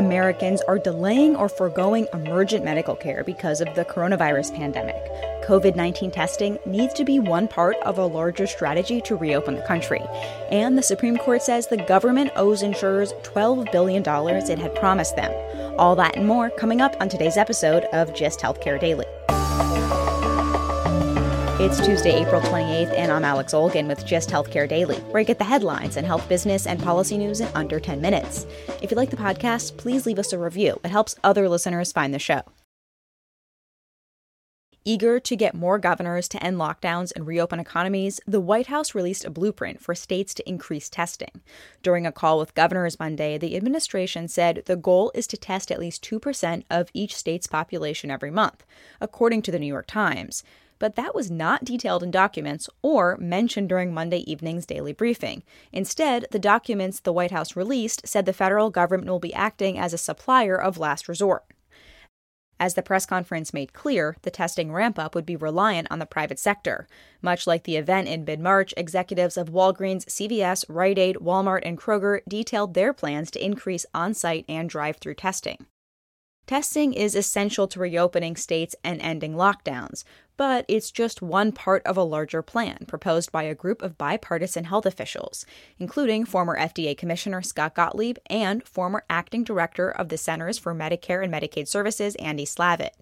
Americans are delaying or foregoing emergent medical care because of the coronavirus pandemic. COVID 19 testing needs to be one part of a larger strategy to reopen the country. And the Supreme Court says the government owes insurers $12 billion it had promised them. All that and more coming up on today's episode of Gist Healthcare Daily. It's Tuesday, April 28th, and I'm Alex Olgin with Gist Healthcare Daily, where I get the headlines and health business and policy news in under 10 minutes. If you like the podcast, please leave us a review. It helps other listeners find the show. Eager to get more governors to end lockdowns and reopen economies, the White House released a blueprint for states to increase testing. During a call with governors Monday, the administration said the goal is to test at least 2% of each state's population every month, according to the New York Times but that was not detailed in documents or mentioned during Monday evening's daily briefing. Instead, the documents the White House released said the federal government will be acting as a supplier of last resort. As the press conference made clear, the testing ramp up would be reliant on the private sector. Much like the event in mid March, executives of Walgreens, CVS, Rite Aid, Walmart, and Kroger detailed their plans to increase on site and drive through testing. Testing is essential to reopening states and ending lockdowns, but it's just one part of a larger plan proposed by a group of bipartisan health officials, including former FDA Commissioner Scott Gottlieb and former acting director of the Centers for Medicare and Medicaid Services, Andy Slavitt.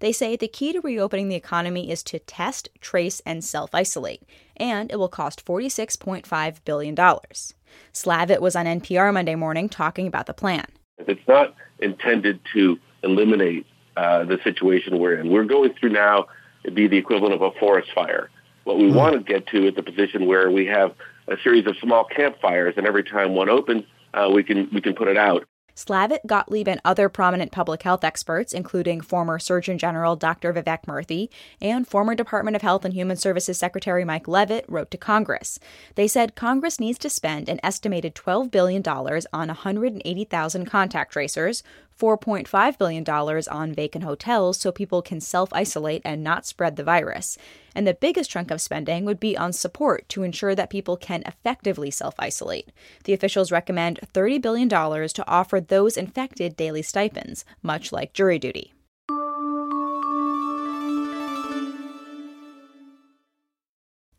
They say the key to reopening the economy is to test, trace, and self isolate, and it will cost $46.5 billion. Slavitt was on NPR Monday morning talking about the plan. It's not intended to eliminate uh, the situation we're in. We're going through now, it'd be the equivalent of a forest fire. What we mm-hmm. want to get to is a position where we have a series of small campfires, and every time one opens, uh, we can we can put it out. Slavitt, Gottlieb, and other prominent public health experts, including former Surgeon General Dr. Vivek Murthy and former Department of Health and Human Services Secretary Mike Leavitt, wrote to Congress. They said Congress needs to spend an estimated $12 billion on 180,000 contact tracers, $4.5 billion on vacant hotels so people can self isolate and not spread the virus. And the biggest chunk of spending would be on support to ensure that people can effectively self isolate. The officials recommend $30 billion to offer those infected daily stipends, much like jury duty.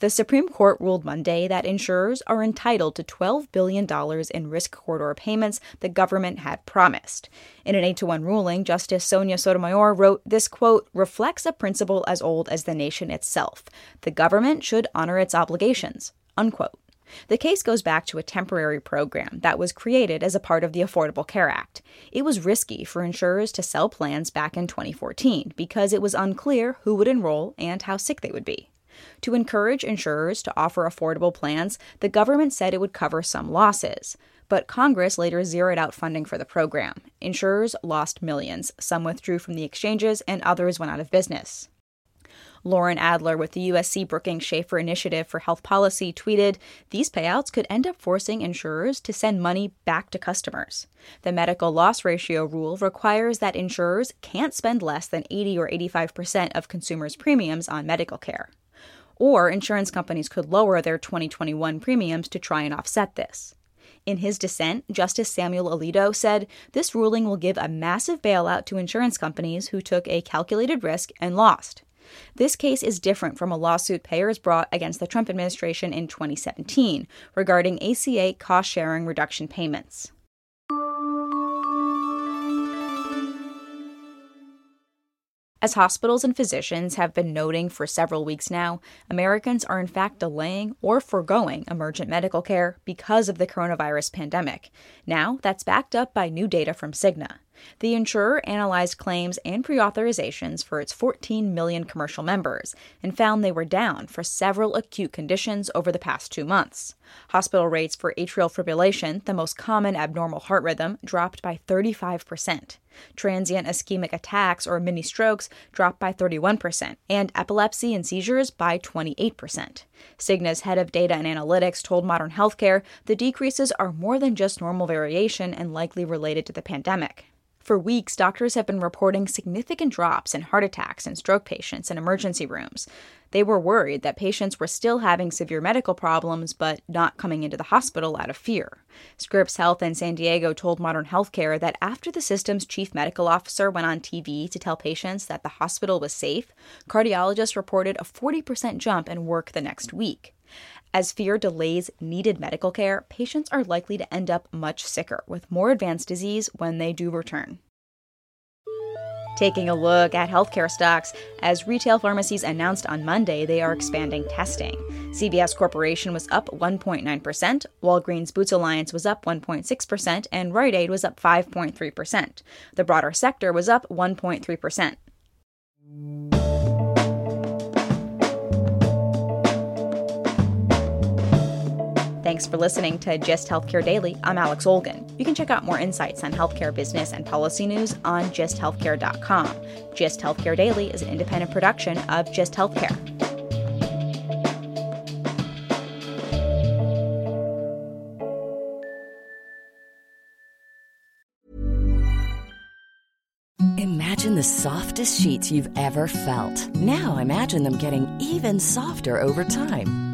The Supreme Court ruled Monday that insurers are entitled to $12 billion in risk corridor payments the government had promised. In an 8 to 1 ruling, Justice Sonia Sotomayor wrote this quote reflects a principle as old as the nation itself. The government should honor its obligations. Unquote. The case goes back to a temporary program that was created as a part of the Affordable Care Act. It was risky for insurers to sell plans back in 2014 because it was unclear who would enroll and how sick they would be. To encourage insurers to offer affordable plans, the government said it would cover some losses. But Congress later zeroed out funding for the program. Insurers lost millions. Some withdrew from the exchanges, and others went out of business. Loren Adler with the USC Brookings Schaeffer Initiative for Health Policy tweeted These payouts could end up forcing insurers to send money back to customers. The medical loss ratio rule requires that insurers can't spend less than 80 or 85% of consumers' premiums on medical care or insurance companies could lower their 2021 premiums to try and offset this. In his dissent, Justice Samuel Alito said this ruling will give a massive bailout to insurance companies who took a calculated risk and lost. This case is different from a lawsuit payers brought against the Trump administration in 2017 regarding ACA cost sharing reduction payments. As hospitals and physicians have been noting for several weeks now, Americans are in fact delaying or foregoing emergent medical care because of the coronavirus pandemic. Now, that's backed up by new data from Cigna. The insurer analyzed claims and pre authorizations for its 14 million commercial members and found they were down for several acute conditions over the past two months. Hospital rates for atrial fibrillation, the most common abnormal heart rhythm, dropped by 35%. Transient ischemic attacks or mini strokes dropped by 31%, and epilepsy and seizures by 28%. Cigna's head of data and analytics told Modern Healthcare the decreases are more than just normal variation and likely related to the pandemic. For weeks, doctors have been reporting significant drops in heart attacks and stroke patients in emergency rooms. They were worried that patients were still having severe medical problems but not coming into the hospital out of fear. Scripps Health in San Diego told Modern Healthcare that after the system's chief medical officer went on TV to tell patients that the hospital was safe, cardiologists reported a 40% jump in work the next week. As fear delays needed medical care, patients are likely to end up much sicker with more advanced disease when they do return. Taking a look at healthcare stocks, as retail pharmacies announced on Monday they are expanding testing. CVS Corporation was up 1.9%, Walgreens Boots Alliance was up 1.6%, and Rite Aid was up 5.3%. The broader sector was up 1.3%. Thanks for listening to Gist Healthcare Daily. I'm Alex Olgin. You can check out more insights on healthcare business and policy news on gisthealthcare.com. Gist Healthcare Daily is an independent production of Gist Healthcare. Imagine the softest sheets you've ever felt. Now imagine them getting even softer over time.